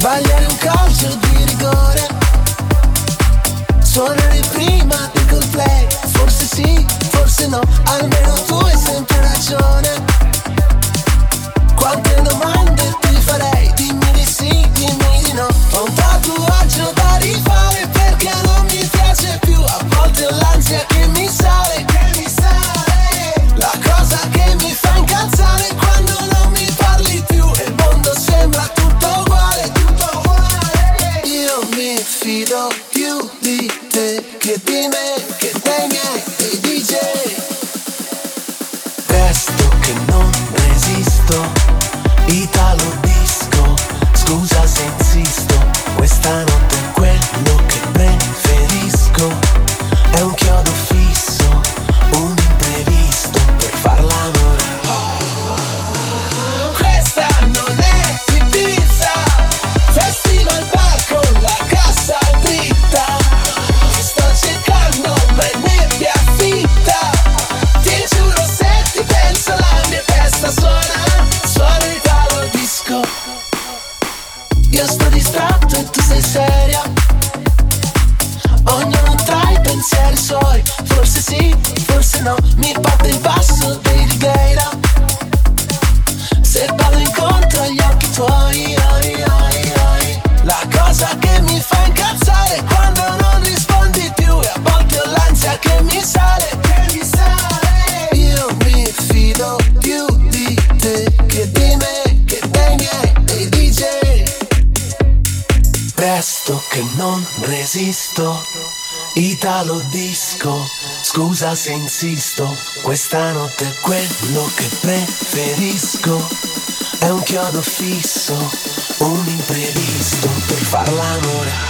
Sbagliare un calcio di rigore. Suonare prima di Coldplay Forse sì, forse no Almeno tu Io sto distratto e tu sei seria. Ognuno tra i pensieri suoi. Forse sì, forse no. Mi batte il basso dei Righeira Se vado incontro agli occhi tuoi ai, ai, ai. La cosa che mi fa incazzare è Quando non rispondi più. E a volte ho l'ansia che mi sale Che mi sale. Io mi fido più di te Che di me, Presto che non resisto. Italo disco Scusa se insisto Questa notte è quello che preferisco. È un chiodo fisso Un imprevisto Per far l'amore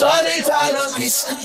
Suona Italo disco